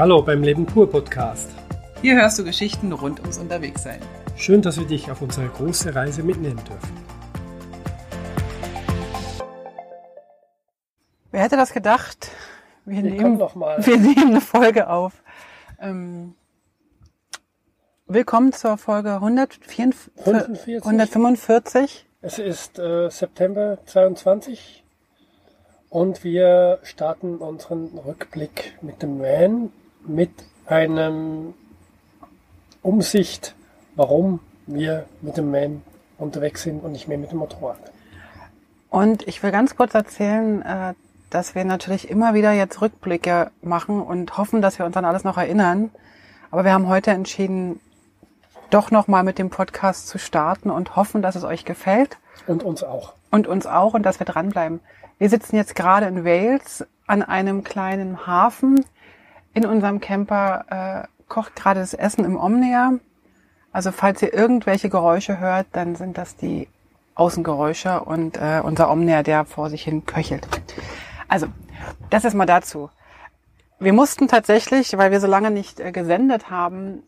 Hallo beim Leben pur Podcast. Hier hörst du Geschichten rund ums Unterwegssein. Schön, dass wir dich auf unsere große Reise mitnehmen dürfen. Wer hätte das gedacht? Wir, Wir nehmen, noch mal. wir nehmen eine Folge auf. Ähm, willkommen zur Folge 144, 145. 145. Es ist äh, September 22 und wir starten unseren Rückblick mit dem Van mit einem Umsicht, warum wir mit dem Van unterwegs sind und nicht mehr mit dem Motorrad. Und ich will ganz kurz erzählen, äh, dass wir natürlich immer wieder jetzt Rückblicke machen und hoffen, dass wir uns an alles noch erinnern. Aber wir haben heute entschieden, doch nochmal mit dem Podcast zu starten und hoffen, dass es euch gefällt. Und uns auch. und uns auch und dass wir dranbleiben. Wir sitzen jetzt gerade in Wales an einem kleinen Hafen. In unserem Camper äh, kocht gerade das Essen im Omnia. Also falls ihr irgendwelche Geräusche hört, dann sind das die Außengeräusche und äh, unser Omnia, der vor sich hin köchelt. Also, das ist mal dazu. Wir mussten tatsächlich, weil wir so lange nicht äh, gesendet haben,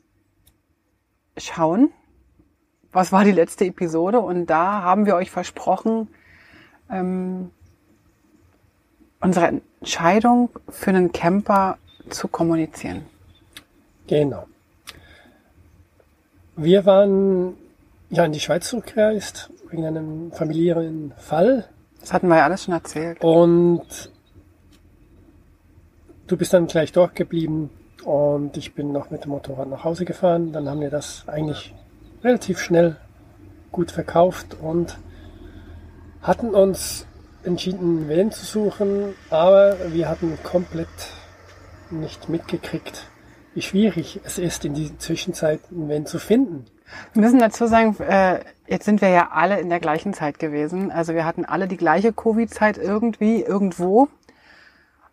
schauen, was war die letzte Episode und da haben wir euch versprochen, ähm, unsere Entscheidung für einen Camper zu kommunizieren. Genau. Wir waren ja in die Schweiz zurückgereist wegen einem familiären Fall Das hatten wir ja alles schon erzählt. und du bist dann gleich dort geblieben und ich bin noch mit dem Motorrad nach Hause gefahren. Dann haben wir das eigentlich relativ schnell gut verkauft und hatten uns entschieden, Van zu suchen, aber wir hatten komplett nicht mitgekriegt, wie schwierig es ist, in dieser Zwischenzeit einen Van zu finden. Wir müssen dazu sagen, äh, jetzt sind wir ja alle in der gleichen Zeit gewesen. Also wir hatten alle die gleiche Covid-Zeit irgendwie, irgendwo.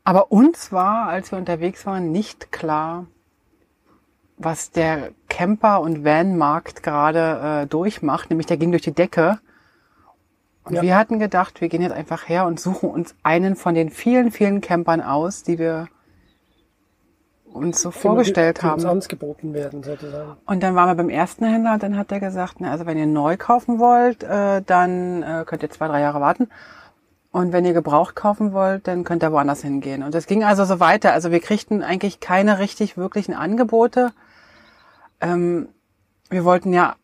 Aber uns war, als wir unterwegs waren, nicht klar, was der Camper- und Van-Markt gerade äh, durchmacht. Nämlich der ging durch die Decke. Und Ja. wir hatten gedacht, wir gehen jetzt einfach her und suchen uns einen von den vielen, vielen Campern aus, die wir uns so vorgestellt haben. uns angeboten werden, sozusagen. Und dann waren wir beim ersten Händler und dann hat der gesagt, na, also wenn ihr neu kaufen wollt, äh, dann äh, könnt ihr zwei, drei Jahre warten. Und wenn ihr gebraucht kaufen wollt, dann könnt ihr woanders hingehen. Und das ging also so weiter. Also wir kriegten eigentlich keine richtig wirklichen Angebote. Ähm, wir wollten ja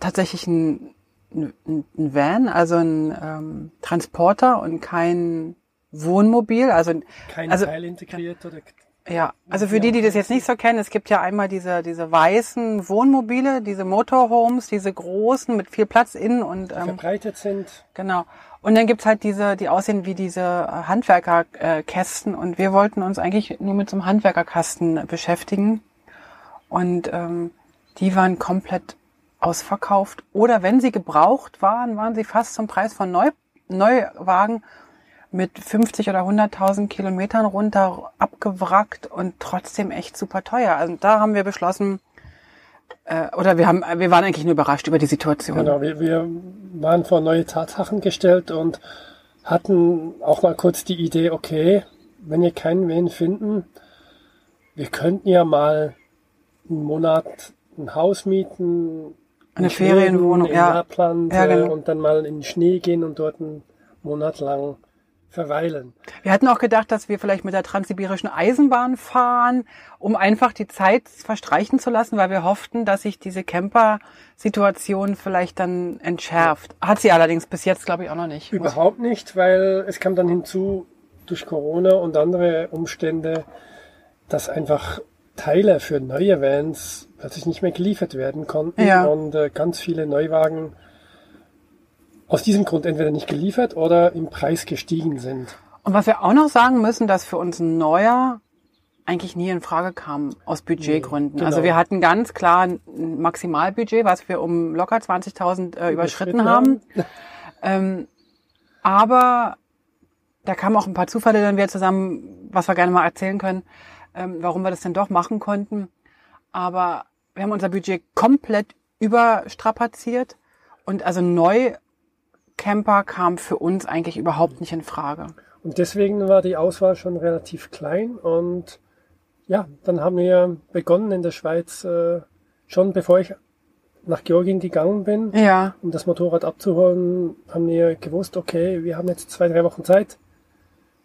tatsächlich ein, ein, Van, also ein ähm, Transporter und kein Wohnmobil. Also Kein Also- Teil integriert oder ja, also für die, die das jetzt nicht so kennen, es gibt ja einmal diese, diese weißen Wohnmobile, diese Motorhomes, diese großen mit viel Platz innen und ähm, verbreitet sind. genau. Und dann gibt's halt diese, die aussehen wie diese Handwerkerkästen und wir wollten uns eigentlich nur mit so einem Handwerkerkasten beschäftigen und ähm, die waren komplett ausverkauft. Oder wenn sie gebraucht waren, waren sie fast zum Preis von Neu Neuwagen mit 50 oder 100.000 Kilometern runter abgewrackt und trotzdem echt super teuer. Also da haben wir beschlossen, äh, oder wir haben, wir waren eigentlich nur überrascht über die Situation. Genau, wir, wir waren vor neue Tatsachen gestellt und hatten auch mal kurz die Idee, okay, wenn wir keinen Van finden, wir könnten ja mal einen Monat ein Haus mieten, Eine in Ferienwohnung, ja. in Lappland Ja, genau. äh, und dann mal in den Schnee gehen und dort einen Monat lang verweilen. Wir hatten auch gedacht, dass wir vielleicht mit der transsibirischen Eisenbahn fahren, um einfach die Zeit verstreichen zu lassen, weil wir hofften, dass sich diese Camper-Situation vielleicht dann entschärft. Hat sie allerdings bis jetzt, glaube ich, auch noch nicht. Überhaupt nicht, weil es kam dann hinzu, durch Corona und andere Umstände, dass einfach Teile für neue Vans plötzlich nicht mehr geliefert werden konnten Ja. und äh, ganz viele Neuwagen aus diesem Grund entweder nicht geliefert oder im Preis gestiegen sind. Und was wir auch noch sagen müssen, dass für uns ein neuer eigentlich nie in Frage kam aus Budgetgründen. Genau. Also wir hatten ganz klar ein Maximalbudget, was wir um locker 20.000 äh, überschritten haben. Ähm, aber da kamen auch ein paar Zufälle dann wieder zusammen, was wir gerne mal erzählen können, ähm, warum wir das denn doch machen konnten. Aber wir haben unser Budget komplett überstrapaziert und also Neucamper kam für uns eigentlich überhaupt nicht in Frage. Und deswegen war die Auswahl schon relativ klein und ja, dann haben wir begonnen in der Schweiz, äh, schon bevor ich nach Georgien gegangen bin, Ja. um das Motorrad abzuholen, haben wir gewusst, okay, wir haben jetzt zwei, drei Wochen Zeit.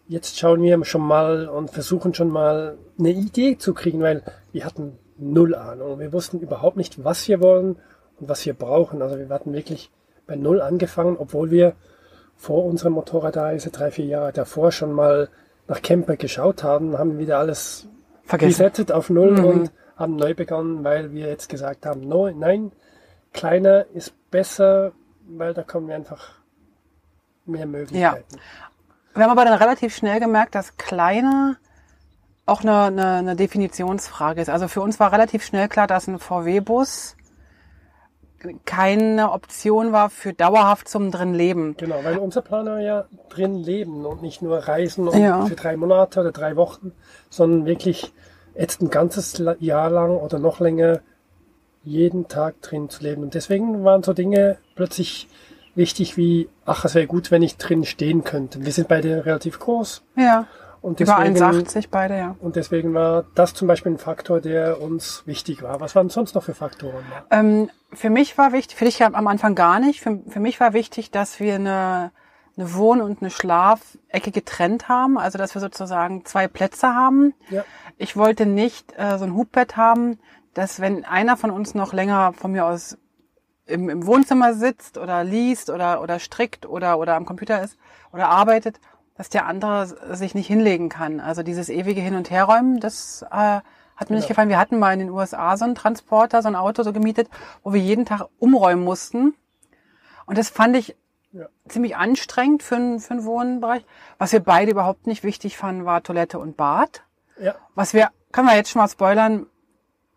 Jetzt schauen wir schon mal und versuchen schon mal eine Idee zu kriegen, weil wir hatten null Ahnung. Wir wussten überhaupt nicht, was wir wollen und was wir brauchen. Also wir hatten wirklich bei null angefangen, obwohl wir vor unserer Motorradreise drei, vier Jahre davor schon mal nach Camper geschaut haben, haben wieder alles Vergessen. resettet auf Null Mhm. und haben neu begonnen, weil wir jetzt gesagt haben, no, nein, kleiner ist besser, weil da kommen wir einfach mehr Möglichkeiten. Wir haben aber dann relativ schnell gemerkt, dass kleiner auch eine, eine, eine Definitionsfrage ist. Also für uns war relativ schnell klar, dass ein VW-Bus keine Option war für dauerhaft zum drin Leben. Genau, weil unser Plan war ja drin leben und nicht nur reisen und Ja. für drei Monate oder drei Wochen, sondern wirklich jetzt ein ganzes Jahr lang oder noch länger jeden Tag drin zu leben. Und deswegen waren so Dinge plötzlich wichtig wie, ach, es wäre gut, wenn ich drin stehen könnte. Wir sind beide relativ groß Ja, und über deswegen 1,80 beide, ja. Und deswegen war das zum Beispiel ein Faktor, der uns wichtig war. Was waren sonst noch für Faktoren? Ähm, für mich war wichtig, für dich am Anfang gar nicht, für, für mich war wichtig, dass wir eine, eine Wohn- und eine Schlafecke getrennt haben, also dass wir sozusagen zwei Plätze haben. Ja. Ich wollte nicht äh, so ein Hubbett haben, dass wenn einer von uns noch länger von mir aus im, im Wohnzimmer sitzt oder liest oder, oder strickt oder, oder am Computer ist oder arbeitet, dass der andere sich nicht hinlegen kann. Also dieses ewige Hin- und Herräumen, das äh, hat mir nicht Genau. gefallen. Wir hatten mal in den USA so einen Transporter, so ein Auto so gemietet, wo wir jeden Tag umräumen mussten. Und das fand ich Ja. ziemlich anstrengend für einen, für einen Wohnbereich. Was wir beide überhaupt nicht wichtig fanden, war Toilette und Bad. Ja, Was wir, können wir jetzt schon mal spoilern,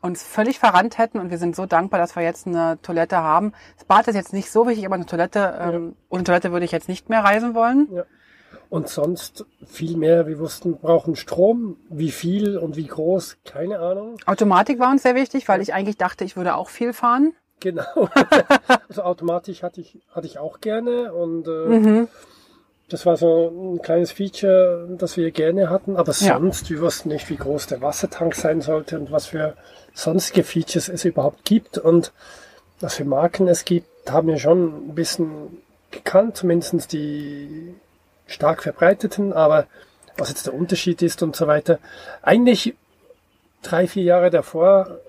uns völlig verrannt hätten und wir sind so dankbar, dass wir jetzt eine Toilette haben. Das Bad ist jetzt nicht so wichtig, aber eine Toilette, ähm, ohne Toilette würde ich jetzt nicht mehr reisen wollen. Und sonst viel mehr. Wir wussten, brauchen Strom. Wie viel und wie groß, keine Ahnung. Automatik war uns sehr wichtig, weil ich eigentlich dachte, ich würde auch viel fahren. Genau. also automatisch hatte ich, hatte ich auch gerne und äh, Mhm. das war so ein kleines Feature, das wir gerne hatten. Aber Ja. sonst, wir wussten nicht, wie groß der Wassertank sein sollte und was für sonstige Features es überhaupt gibt und was für Marken es gibt, haben wir schon ein bisschen gekannt, zumindest die stark verbreiteten, aber was jetzt der Unterschied ist und so weiter. Eigentlich drei, vier Jahre davor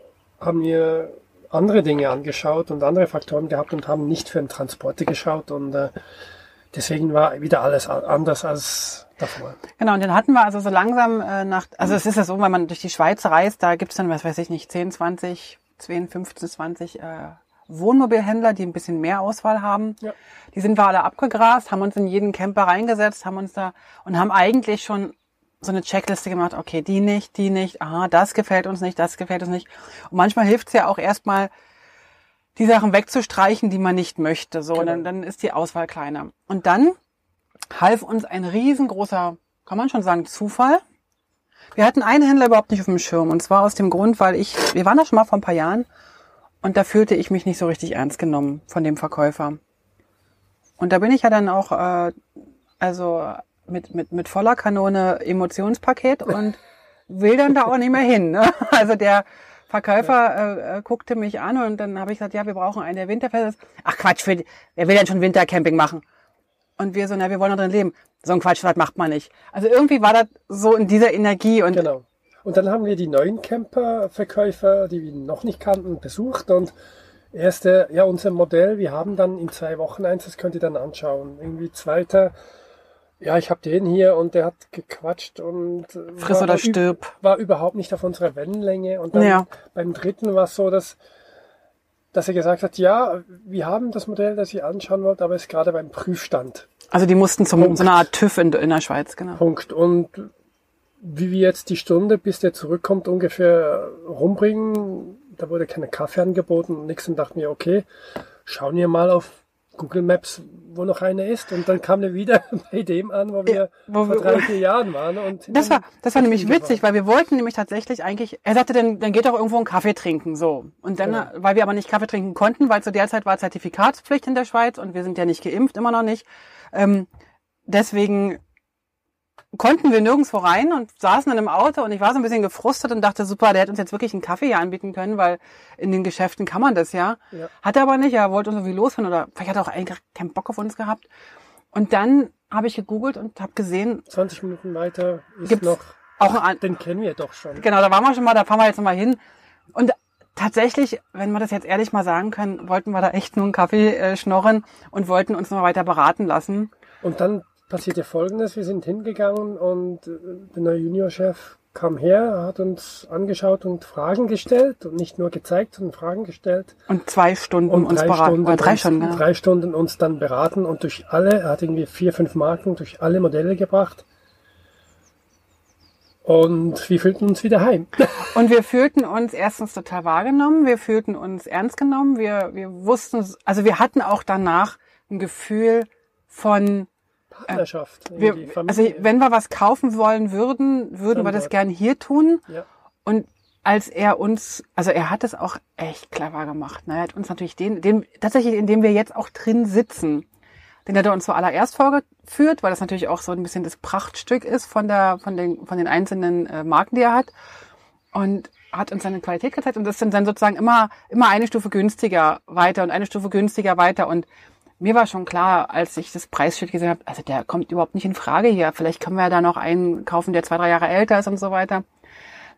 haben wir andere Dinge angeschaut und andere Faktoren gehabt und haben nicht für den Transporte geschaut und äh, deswegen war wieder alles anders als davor. Genau, und dann hatten wir also so langsam äh, nach, also es ist ja so, wenn man durch die Schweiz reist, da gibt's dann, was weiß ich nicht, 10, 20, 10, 15, 20 äh, Wohnmobilhändler, die ein bisschen mehr Auswahl haben. Ja. Die sind wir alle abgegrast, haben uns in jeden Camper reingesetzt, haben uns da und haben eigentlich schon so eine Checkliste gemacht, okay, die nicht, die nicht, aha, das gefällt uns nicht, das gefällt uns nicht. Und manchmal hilft's ja auch erstmal, die Sachen wegzustreichen, die man nicht möchte. So, Genau. dann, dann ist die Auswahl kleiner. Und dann half uns ein riesengroßer, kann man schon sagen, Zufall. Wir hatten einen Händler überhaupt nicht auf dem Schirm. Und zwar aus dem Grund, weil ich, wir waren da schon mal vor ein paar Jahren und da fühlte ich mich nicht so richtig ernst genommen von dem Verkäufer. Und da bin ich ja dann auch, äh, also mit, mit, mit voller Kanone Emotionspaket und will dann da auch nicht mehr hin. Ne? Also der Verkäufer äh, äh, guckte mich an und dann habe ich gesagt, ja, wir brauchen einen, der winterfest ist. Ach Quatsch, für, wer will denn schon Wintercamping machen? Und wir so, na, wir wollen doch drin leben. So ein Quatsch, das macht man nicht. Also irgendwie war das so in dieser Energie und Genau. Und dann haben wir die neuen Camper-Verkäufer, die wir noch nicht kannten, besucht und erste, ja, unser Modell, wir haben dann in zwei Wochen eins, das könnt ihr dann anschauen. Irgendwie zweiter, ja, ich habe den hier und der hat gequatscht und friss war- oder war stirb. war überhaupt nicht auf unserer Wellenlänge. Und dann Ja. beim dritten war es so, dass, dass er gesagt hat, ja, wir haben das Modell, das ihr anschauen wollt, aber es ist gerade beim Prüfstand. Also die mussten zum Punkt. so einer Art TÜV in, in der Schweiz, genau. Punkt. Und wie wir jetzt die Stunde, bis der zurückkommt, ungefähr rumbringen, da wurde keine Kaffee angeboten und nichts und dachten wir, okay, schauen wir mal auf Google Maps, wo noch einer ist. Und dann kam er wieder bei dem an, wo wir wo vor wir- drei, vier Jahren waren. Und Das war, das war nämlich witzig, weil wir wollten nämlich tatsächlich eigentlich, er sagte, dann, dann geht doch irgendwo einen Kaffee trinken, so. Und dann, Ja. weil wir aber nicht Kaffee trinken konnten, weil zu der Zeit war Zertifikatspflicht in der Schweiz und wir sind ja nicht geimpft, immer noch nicht. Ähm, deswegen konnten wir nirgendwo rein und saßen dann im Auto und ich war so ein bisschen gefrustet und dachte, super, der hätte uns jetzt wirklich einen Kaffee hier anbieten können, weil in den Geschäften kann man das ja. Ja. Hat er aber nicht, er wollte uns irgendwie losfahren oder vielleicht hat er auch eigentlich keinen Bock auf uns gehabt. Und dann habe ich gegoogelt und habe gesehen, 20 Minuten weiter ist Gibt's noch, auch ein, den kennen wir doch schon. genau, da waren wir schon mal, da fahren wir jetzt noch mal hin. Und tatsächlich, wenn wir das jetzt ehrlich mal sagen können, wollten wir da echt nur einen Kaffee äh, schnorren und wollten uns noch weiter beraten lassen. Und dann passierte Folgendes, wir sind hingegangen und äh, der neue Juniorchef kam her, hat uns angeschaut und Fragen gestellt und nicht nur gezeigt, sondern Fragen gestellt. Und zwei Stunden Und uns beraten. Stunden, Oder drei uns, Stunden, genau. drei Stunden uns dann beraten und durch alle, er hat irgendwie vier, fünf Marken durch alle Modelle gebracht. Und wir fühlten uns wieder heim. Und wir fühlten uns erstens total wahrgenommen, wir fühlten uns ernst genommen, wir, wir wussten, also wir hatten auch danach ein Gefühl von, Partnerschaft. wir, irgendwie, also wenn wir was kaufen wollen würden, würden Dann wir das gern hier tun. ja. Und als er uns, also er hat es auch echt clever gemacht. Ne? Er hat uns natürlich den, den, tatsächlich, in dem wir jetzt auch drin sitzen, den hat er uns zuallererst vorgeführt, weil das natürlich auch so ein bisschen das Prachtstück ist von der, von den, von den einzelnen äh, Marken, die er hat. Und hat uns seine Qualität gezeigt und das sind dann sozusagen immer, immer eine Stufe günstiger weiter und eine Stufe günstiger weiter und mir war schon klar, als ich das Preisschild gesehen habe, also der kommt überhaupt nicht in Frage hier. Vielleicht können wir ja da noch einen kaufen, der zwei, drei Jahre älter ist und so weiter.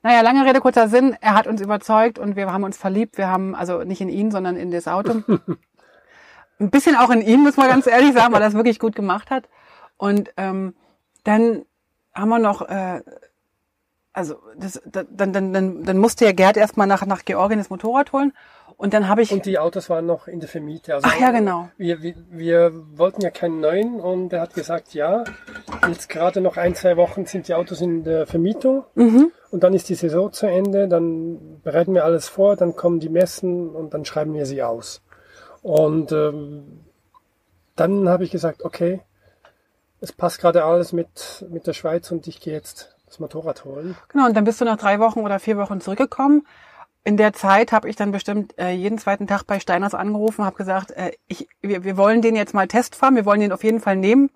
Naja, lange Rede, kurzer Sinn. Er hat uns überzeugt und wir haben uns verliebt. Wir haben, also nicht in ihn, sondern in das Auto. Ein bisschen auch in ihn, muss man ganz ehrlich sagen, weil er es wirklich gut gemacht hat. Und ähm, dann haben wir noch, äh, also das, da- dann, dann, dann, dann musste ja Gerd erstmal nach, nach Georgien das Motorrad holen. Und dann habe ich, Und die Autos waren noch in der Vermiete. Also ach ja, genau. Wir, wir, wir wollten ja keinen neuen und er hat gesagt, ja, jetzt gerade noch ein, zwei Wochen sind die Autos in der Vermietung Mhm. und dann ist die Saison zu Ende, dann bereiten wir alles vor, dann kommen die Messen und dann schreiben wir sie aus. Und ähm, dann habe ich gesagt, okay, es passt gerade alles mit, mit der Schweiz und ich gehe jetzt das Motorrad holen. Genau, und dann bist du nach drei Wochen oder vier Wochen zurückgekommen. In der Zeit habe ich dann bestimmt äh, jeden zweiten Tag bei Steiners angerufen, habe gesagt, äh, ich, wir, wir wollen den jetzt mal testfahren, wir wollen den auf jeden Fall nehmen.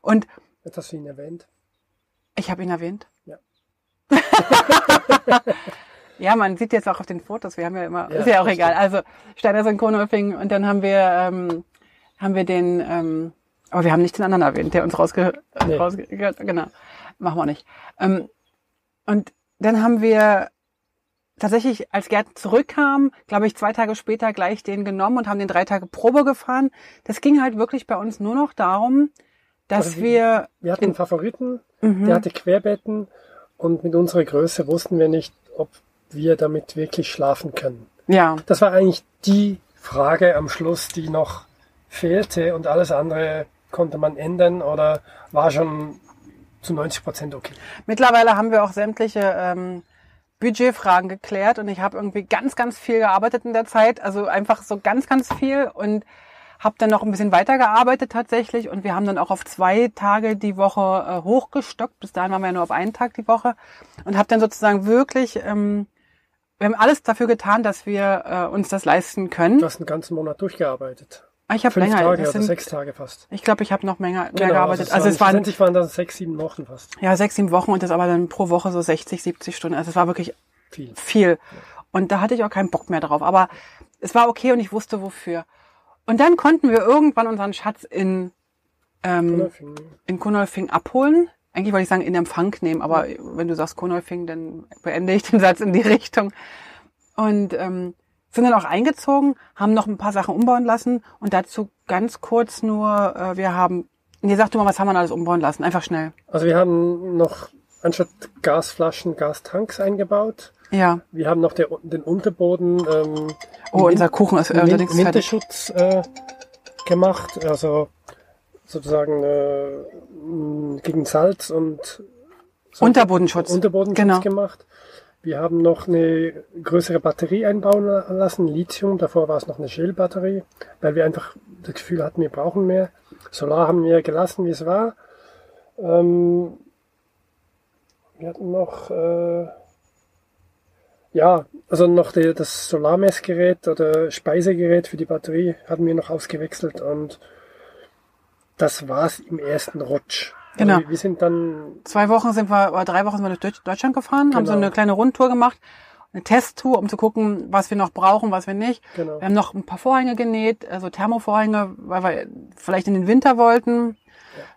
Und Jetzt hast du ihn erwähnt. ich habe ihn erwähnt. Ja. Ja, man sieht jetzt auch auf den Fotos, wir haben ja immer, Ja, ist ja auch egal. Also Steiners und Kronolfing und dann haben wir, ähm, haben wir den, ähm, aber wir haben nicht den anderen erwähnt, der uns rausge, Nee. rausge genau, machen wir nicht. Ähm, und dann haben wir tatsächlich, als Gerd zurückkam, glaube ich, zwei Tage später gleich den genommen und haben den drei Tage Probe gefahren. Das ging halt wirklich bei uns nur noch darum, dass Also wir, Wir hatten einen Favoriten, Mhm. der hatte Querbetten und mit unserer Größe wussten wir nicht, ob wir damit wirklich schlafen können. ja, Das war eigentlich die Frage am Schluss, die noch fehlte und alles andere konnte man ändern oder war schon zu 90 Prozent okay. Mittlerweile haben wir auch sämtliche ähm, Budgetfragen geklärt und ich habe irgendwie ganz, ganz viel gearbeitet in der Zeit, also einfach so ganz, ganz viel und habe dann noch ein bisschen weitergearbeitet tatsächlich und wir haben dann auch auf zwei Tage die Woche äh, hochgestockt. Bis dahin waren wir ja nur auf einen Tag die Woche und habe dann sozusagen wirklich, ähm, wir haben alles dafür getan, dass wir äh, uns das leisten können. Du hast einen ganzen Monat durchgearbeitet. Ah, Ich habe länger, Tage das sind, sechs Tage fast. ich glaube, ich habe noch mehr, mehr Genau, gearbeitet. es Also waren, es waren waren das sechs, sieben Wochen fast. ja sechs, sieben Wochen und das aber dann pro Woche so 60, 70 Stunden. Also es war wirklich Viel. viel. Und da hatte ich auch keinen Bock mehr drauf. Aber es war okay und ich wusste wofür. Und dann konnten wir irgendwann unseren Schatz in, ähm, in Konolfing abholen. Eigentlich wollte ich sagen in Empfang nehmen, aber wenn du sagst Konolfing, dann beende ich den Satz in die Richtung. Und ähm, sind dann auch eingezogen, haben noch ein paar Sachen umbauen lassen und dazu ganz kurz nur, äh, wir haben, nee, sag du mal, was haben wir alles umbauen lassen? Einfach schnell. Also wir haben noch anstatt Gasflaschen Gastanks eingebaut. Ja. Wir haben noch der, den Unterboden ähm, Oh, unser Kuchen ist Win- allerdings fertig. Winterschutz äh, gemacht, also sozusagen äh, gegen Salz und so Unterbodenschutz. Unterbodenschutz Genau. gemacht. Wir haben noch eine größere Batterie einbauen la- lassen, Lithium. Davor war es noch eine Shell-Batterie, weil wir einfach das Gefühl hatten, wir brauchen mehr. Solar haben wir gelassen, wie es war. Ähm, wir hatten noch, äh, ja, also noch die, das Solarmessgerät oder Speisegerät für die Batterie hatten wir noch ausgewechselt und das war's im ersten Rutsch. Genau. Wir sind dann, Zwei Wochen sind wir, oder drei Wochen sind wir durch Deutsch- Deutschland gefahren, haben so Genau. eine kleine Rundtour gemacht, eine Testtour, um zu gucken, was wir noch brauchen, was wir nicht. genau, Wir haben noch ein paar Vorhänge genäht, also Thermovorhänge, weil wir vielleicht in den Winter wollten.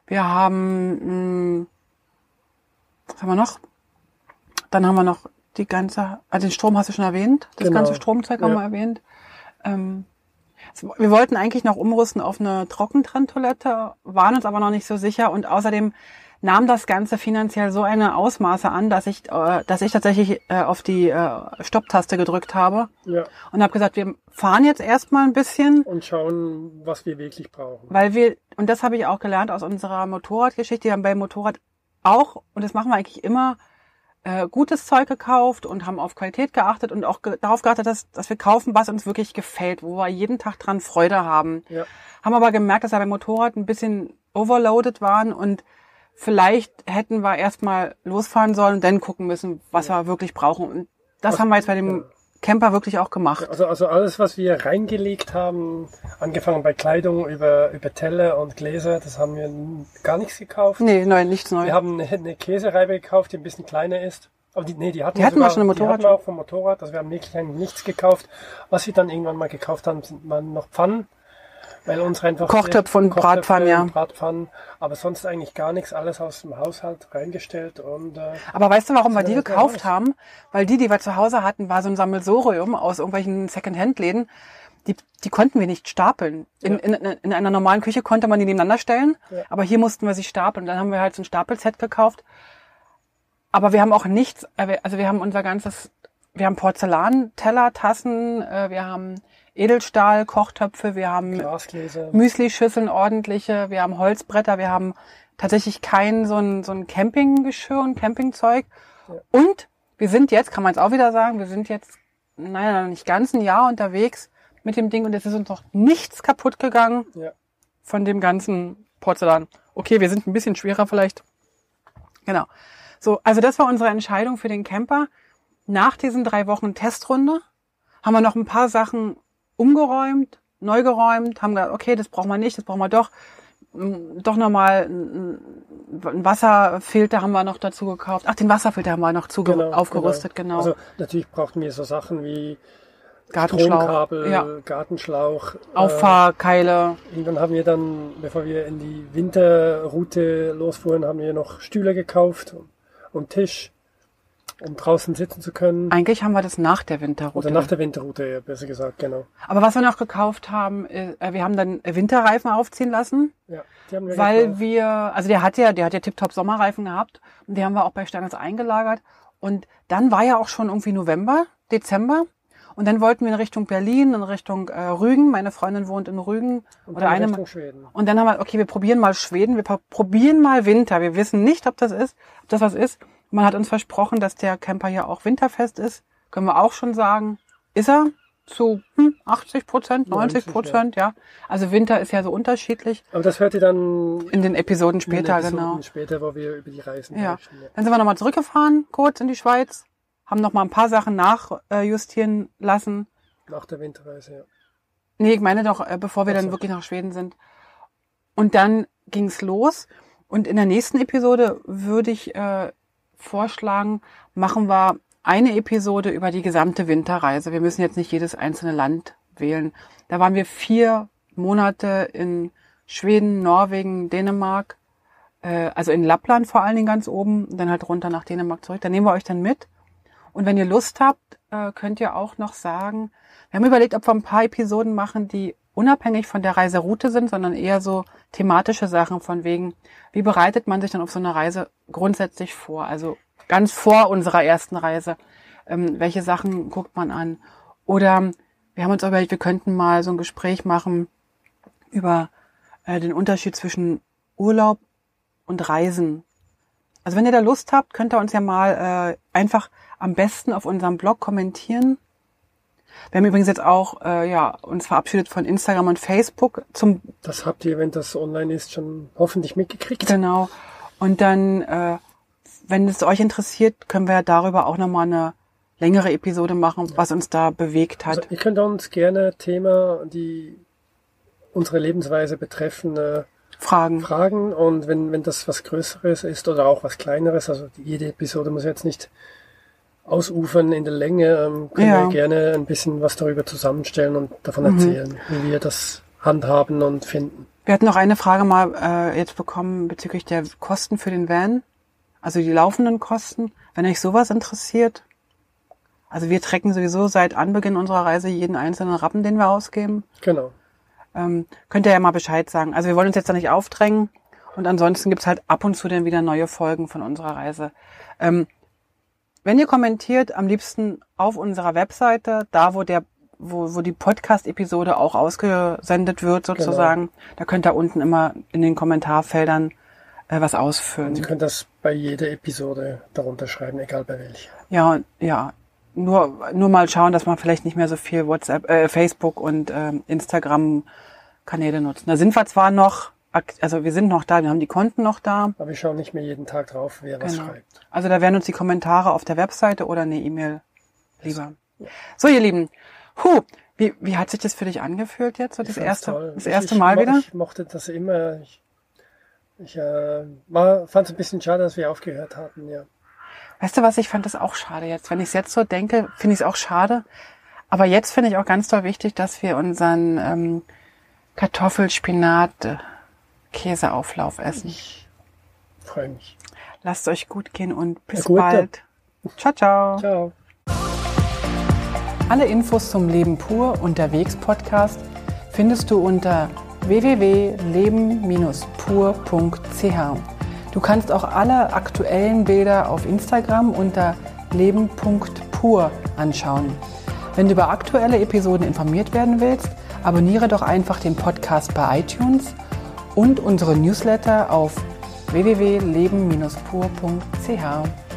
Wir haben, mh, was haben wir noch? Dann haben wir noch die ganze, also den Strom hast du schon erwähnt, das Genau. ganze Stromzeug haben Ja. wir erwähnt. Ähm, wir wollten eigentlich noch umrüsten auf eine Trockentrenntoilette, waren uns aber noch nicht so sicher und außerdem nahm das Ganze finanziell so eine Ausmaße an, dass ich, äh, dass ich tatsächlich äh, auf die äh, Stopptaste gedrückt habe ja, und habe gesagt, wir fahren jetzt erstmal ein bisschen, und schauen, was wir wirklich brauchen. weil wir, und das habe ich auch gelernt aus unserer Motorradgeschichte, wir haben beim Motorrad auch, und das machen wir eigentlich immer, äh, gutes Zeug gekauft und haben auf Qualität geachtet und auch ge darauf geachtet, dass, dass wir kaufen, was uns wirklich gefällt, wo wir jeden Tag dran Freude haben. Ja, Haben aber gemerkt, dass wir beim Motorrad ein bisschen overloaded waren und vielleicht hätten wir erstmal losfahren sollen und dann gucken müssen, was wir wirklich brauchen. Und das Was- haben wir jetzt bei dem ja. Camper wirklich auch gemacht. also, also alles, was wir reingelegt haben, angefangen bei Kleidung über, über Teller und Gläser, das haben wir gar nichts gekauft. Nee, neu, nichts Neues. Wir haben eine, eine Käsereibe gekauft, die ein bisschen kleiner ist. Aber die, nee, die hatten, Die hatten wir schon im Die Motorrad hatten wir auch vom Motorrad. Also wir haben wirklich nichts gekauft. Was wir dann irgendwann mal gekauft haben, sind mal noch Pfannen. Weil uns einfach Kochtöpfe und Bratpfannen, ja. Bratpfannen. Aber sonst eigentlich gar nichts, alles aus dem Haushalt reingestellt und äh, Aber weißt du, warum wir die ja gekauft haben? Weil die, die wir zu Hause hatten, war so ein Sammelsorium aus irgendwelchen Second-Hand-Läden. Die, die konnten wir nicht stapeln. In, in, in einer normalen Küche konnte man die nebeneinander stellen, Ja. aber hier mussten wir sie stapeln. Dann haben wir halt so ein Stapelset gekauft. Aber wir haben auch nichts, äh, also wir haben unser ganzes, wir haben Porzellan, Teller, Tassen, äh, wir haben Edelstahl, Kochtöpfe, wir haben Glasgläser. Müslischüsseln ordentliche, wir haben Holzbretter, wir haben tatsächlich kein so ein, so ein Campinggeschirr und Campingzeug. Und wir sind jetzt, kann man es auch wieder sagen, wir sind jetzt, naja, nicht ganz ein Jahr unterwegs mit dem Ding und es ist uns noch nichts kaputt gegangen Ja. von dem ganzen Porzellan. Okay, wir sind ein bisschen schwerer vielleicht. Genau. So, also das war unsere Entscheidung für den Camper. Nach diesen drei Wochen Testrunde haben wir noch ein paar Sachen umgeräumt, neu geräumt, haben gesagt, okay, das brauchen wir nicht, das brauchen wir doch. Mm, Doch nochmal ein ein Wasserfilter haben wir noch dazu gekauft. Ach, den Wasserfilter haben wir noch zuge Genau, aufgerüstet, genau. Also natürlich brauchten wir so Sachen wie Gartenschlauch. Stromkabel, Ja. Gartenschlauch. äh, Auffahrkeile. Irgendwann haben wir dann, bevor wir in die Winterroute losfuhren, haben wir noch Stühle gekauft und Tisch, um draußen sitzen zu können. Eigentlich haben wir das nach der Winterroute. Oder nach der Winterroute, ja, besser gesagt, genau. Aber was wir noch gekauft haben, äh, wir haben dann Winterreifen aufziehen lassen, Ja, die haben wir weil gekauft. wir, also der hat ja, der hat ja tiptop Sommerreifen gehabt und die haben wir auch bei Steiners eingelagert. Und dann war ja auch schon irgendwie November, Dezember. Und dann wollten wir in Richtung Berlin, in Richtung äh, Rügen. Meine Freundin wohnt in Rügen. Und oder dann eine. Richtung Schweden. Und dann haben wir, okay, wir probieren mal Schweden, wir pro- probieren mal Winter. Wir wissen nicht, ob das ist, ob das was ist. Man hat uns versprochen, dass der Camper ja auch winterfest ist. Können wir auch schon sagen. Ist er zu hm, 80 Prozent, 90 Prozent, ja. Also Winter ist ja so unterschiedlich. Aber das hört ihr dann In den Episoden in den später, Episoden genau. Später, wo wir über die Reisen Ja. berichten. Ja. Dann sind wir nochmal zurückgefahren, kurz in die Schweiz, haben noch mal ein paar Sachen nachjustieren lassen. Nach der Winterreise, ja. Nee, ich meine doch, äh, bevor wir Ach dann so. wirklich nach Schweden sind. Und dann ging's los. Und in der nächsten Episode würde ich äh, vorschlagen, machen wir eine Episode über die gesamte Winterreise. Wir müssen jetzt nicht jedes einzelne Land wählen. Da waren wir vier Monate in Schweden, Norwegen, Dänemark, äh, also in Lappland vor allen Dingen ganz oben, dann halt runter nach Dänemark zurück. Da nehmen wir euch dann mit. Und wenn ihr Lust habt, äh, könnt ihr auch noch sagen, wir haben überlegt, ob wir ein paar Episoden machen, die unabhängig von der Reiseroute sind, sondern eher so thematische Sachen von wegen, wie bereitet man sich dann auf so eine Reise grundsätzlich vor? Also ganz vor unserer ersten Reise. Ähm, welche Sachen guckt man an? Oder wir haben uns überlegt, wir könnten mal so ein Gespräch machen über äh, den Unterschied zwischen Urlaub und Reisen. Also wenn ihr da Lust habt, könnt ihr uns ja mal äh, einfach am besten auf unserem Blog kommentieren. Wir haben übrigens jetzt auch äh, ja, uns verabschiedet von Instagram und Facebook zum Das habt ihr, wenn das online ist, schon hoffentlich mitgekriegt. genau. Und dann, äh, wenn es euch interessiert, können wir ja darüber auch nochmal eine längere Episode machen, was uns da bewegt hat. Also, ihr könnt uns gerne Thema, die unsere Lebensweise betreffen, äh, Fragen. Fragen und wenn, wenn das was Größeres ist oder auch was Kleineres, also jede Episode muss jetzt nicht ausufern in der Länge, ähm, können Ja. wir gerne ein bisschen was darüber zusammenstellen und davon Mhm. erzählen, wie wir das handhaben und finden. Wir hatten noch eine Frage mal äh, jetzt bekommen bezüglich der Kosten für den Van. Also die laufenden Kosten. Wenn euch sowas interessiert. Also wir trecken sowieso seit Anbeginn unserer Reise jeden einzelnen Rappen, den wir ausgeben. Genau. Ähm, könnt ihr ja mal Bescheid sagen. Also wir wollen uns jetzt da nicht aufdrängen. Und ansonsten gibt's halt ab und zu dann wieder neue Folgen von unserer Reise. Ähm, wenn ihr kommentiert, am liebsten auf unserer Webseite, da wo der wo, wo die Podcast-Episode auch ausgesendet wird sozusagen, da könnt ihr unten immer in den Kommentarfeldern äh, was ausfüllen. Sie können das bei jeder Episode darunter schreiben, egal bei welcher. Ja, ja. Nur, nur mal schauen, dass man vielleicht nicht mehr so viel WhatsApp, äh, Facebook und ähm, Instagram Kanäle nutzt. Da sind wir zwar noch, also wir sind noch da, wir haben die Konten noch da. Aber ich schaue nicht mehr jeden Tag drauf, wer was Genau. schreibt. Also da wären uns die Kommentare auf der Webseite oder eine E-Mail lieber. So, ihr Lieben. Huh, wie, wie hat sich das für dich angefühlt jetzt, so das erste, toll. das Ich- erste ich, Mal mo- wieder? Ich mochte das immer. Ich, ich äh, fand es ein bisschen schade, dass wir aufgehört hatten, ja. Weißt du was, ich fand das auch schade jetzt. Wenn ich es jetzt so denke, finde ich es auch schade. Aber jetzt finde ich auch ganz doll wichtig, dass wir unseren ähm, Kartoffelspinat-Käseauflauf essen. Ich freue mich. Lasst euch gut gehen und bis bald. Ciao, ciao. Ciao. Alle Infos zum Leben pur unterwegs Podcast findest du unter www.leben-pur.ch. Du kannst auch alle aktuellen Bilder auf Instagram unter leben.pur anschauen. Wenn du über aktuelle Episoden informiert werden willst, abonniere doch einfach den Podcast bei iTunes und unsere Newsletter auf www.leben-pur.ch.